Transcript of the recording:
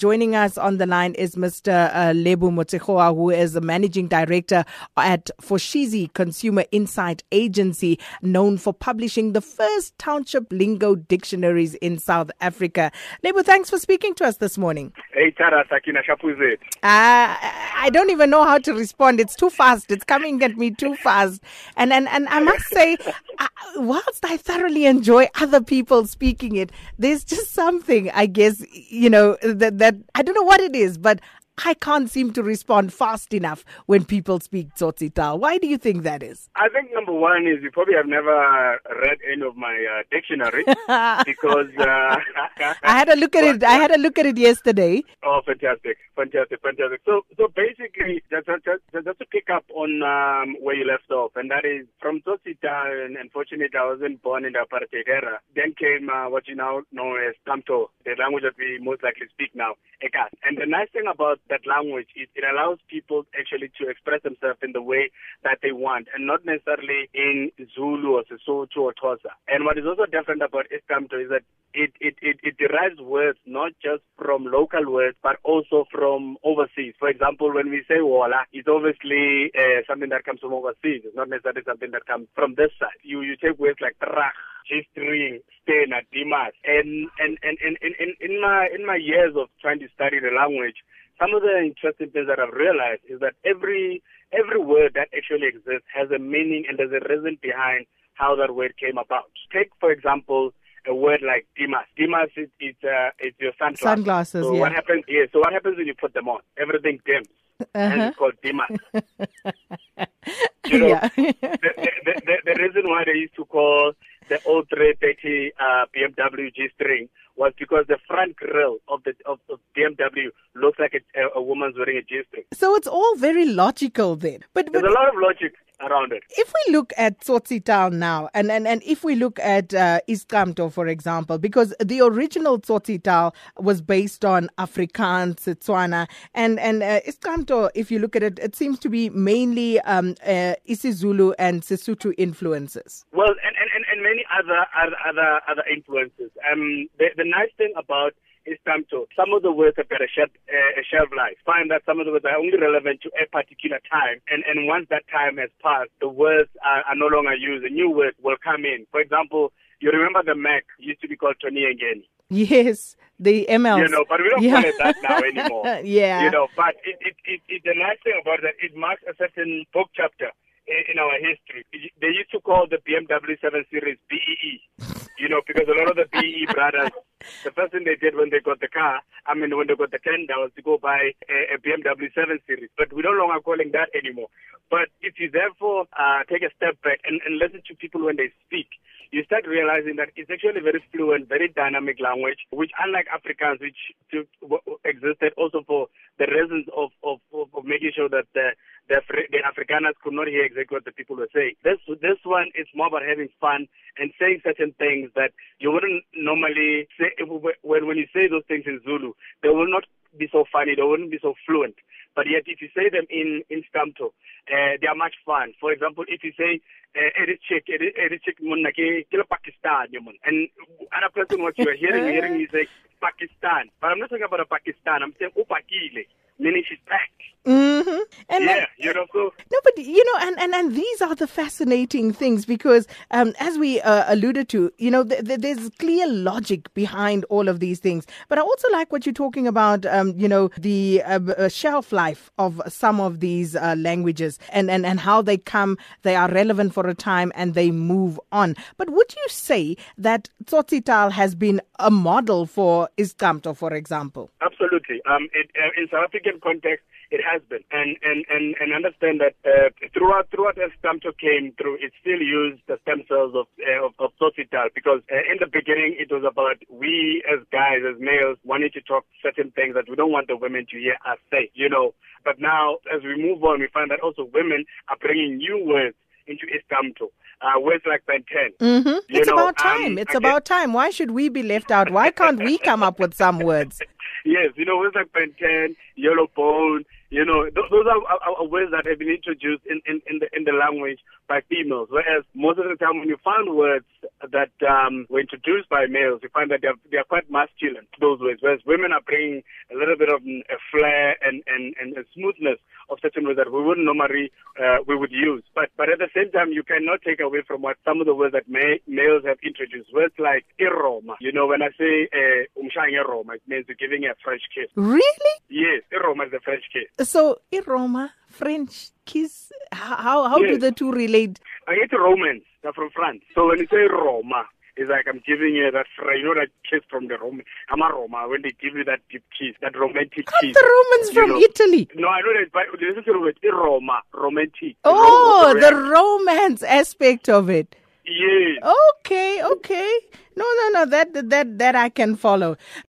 Joining us on the line is Mr. Uh, Lebo Motsegoa, who is the managing director at Foshizi Consumer Insight Agency, known for publishing the first township lingo dictionaries in South Africa. Lebo, thanks for speaking to us this morning. Hey, Tara, Sakina. Uh, I don't even know how to respond. It's too fast. It's coming at me too fast. And and, and I must say, whilst I thoroughly enjoy other people speaking it, there's just something, I guess, you know, that, that I don't know what it is, but I can't seem to respond fast enough when people speak Tsotsitaal. Why do you think that is? I think number one is you probably have never read any of my uh, dictionary because uh, I had a look at it. I had a look at it yesterday. Oh, fantastic, fantastic, fantastic. So, so basically, just, just, just to pick up on um, where you left off, and that is from Tsotsitaal, and unfortunately, I wasn't born in the apartheid era. Then came uh, what you now know as Tamto, the language that we most likely speak now, Ekas. And the nice thing about that language, it, it allows people actually to express themselves in the way that they want and not necessarily in Zulu or Sesotho or Xhosa. And what is also different about Iscamtho is that it, it, it, it derives words not just from local words but also from overseas. For example, when we say wala, it's obviously uh, something that comes from overseas. It's not necessarily something that comes from this side. You you take words like trach, G-string, stena, dimas, and and and in in in my in my years of trying to study the language, some of the interesting things that I've realized is that every every word that actually exists has a meaning and there's a reason behind how that word came about. Take, for example, a word like Dimas. Dimas is it's, uh, it's your sunglasses. Sunglasses, so yeah. what happens? Yeah. So what happens when you put them on? Everything dims, uh-huh. and it's called Dimas. you know, Yeah. the, the, the, the reason why they used to call the old 330 uh, BMW G-string was because the front grille of the of, of BMW looks like a, a woman's wearing a G-string. So it's all very logical then. But, but There's a lot of logic around it. if we look at Tsotsitaal now, and, and, and if we look at uh, Iscamtho, for example, because the original Tsotsitaal was based on Afrikaans, Setswana, and, and uh, Iscamtho, if you look at it, it seems to be mainly um, uh, isiZulu and Sesotho influences. Well, and, and, many other other other, other influences. Um, the, the nice thing about Iscamtho, some of the words have got a shelf, uh, a shelf life. Find that some of the words are only relevant to a particular time, and, and once that time has passed, the words are, are no longer used. A new word will come in. For example, you remember the Mac used to be called Tony Ngeni. Yes, the ML. You know, but we don't Yeah. call it that now anymore. yeah. You know, but it, it, it, it, the nice thing about that, it marks a certain book chapter in, our history. They used to call the BMW 7 Series BEE, you know, because a lot of the BEE brothers, the first thing they did when they got the car, I mean, when they got the tender was to go buy a, a BMW 7 Series. But we're no longer calling that anymore. But if you therefore uh, take a step back and, and listen to people when they speak, you start realizing that it's actually a very fluent, very dynamic language, which unlike Afrikaans, which existed also for the reasons of, of, of, making sure that the, the, the Afrikaners could not hear exactly what the people were saying. This, this one is more about having fun and saying certain things that you wouldn't normally say, when, when you say those things in Zulu, they will not be so funny, they wouldn't be so fluent. But yet, if you say them in in Stamto, uh, they are much fun. For example, if you say "Eris chick, Eris chick, munna ke kila Pakistan, and other person what you are hearing, hearing is like Pakistan. But I'm not talking about a Pakistan. I'm saying upakile, meaning she's back. Hmm And yeah, then- you know. So No, but you know, and, and, and these are the fascinating things because, um, as we uh, alluded to, you know, th- th- there's clear logic behind all of these things. But I also like what you're talking about, um, you know, the uh, uh, shelf life of some of these uh, languages and, and, and how they come, they are relevant for a time and they move on. But would you say that Tsotsitaal has been a model for Iscamtho, for example? Absolutely. Um, it, uh, in South African context, it has been, and and and, and understand that uh, throughout throughout as Stamto came through, it still used the stem cells of uh, of, of Tsotsitaal because uh, in the beginning it was about we as guys as males wanting to talk certain things that we don't want the women to hear us say, you know. But now as we move on, we find that also women are bringing new words into Iscamtho. Uh, words like Ben 10. Mm-hmm. It's know, about time. um, it's about time. Why should we be left out? Why can't we come up with some words? Yes, you know, words like Ben 10, yellow bone, You know, th- those are, are, are, words that have been introduced in, in, in, the, in the language by females. Whereas most of the time when you find words that um, were introduced by males, you find that they are, they are quite masculine, those words. Whereas women are bringing a little bit of a flair and, and, and a smoothness of certain words that we wouldn't normally uh, we would use. But at the same time, you cannot take away from what some of the words that may, males have introduced. Words like iroma. You know, when I say uh, umshang iroma, it means you're giving a French kiss. Really? Yes, iroma is the French kiss. So iroma, French kiss. How how yes. do the two relate? I get Romans. They're from France. So when you say Roma, it's like I'm giving you that, you know, that kiss from the Roman. I'm a Roma when they give you that deep kiss, that romantic Aren't kiss. the Romans from know. Italy? No, I know that, but listen to. Roma, romantic. Oh, the romance aspect of it. Yes. Okay, okay. No, no, no. That that that I can follow.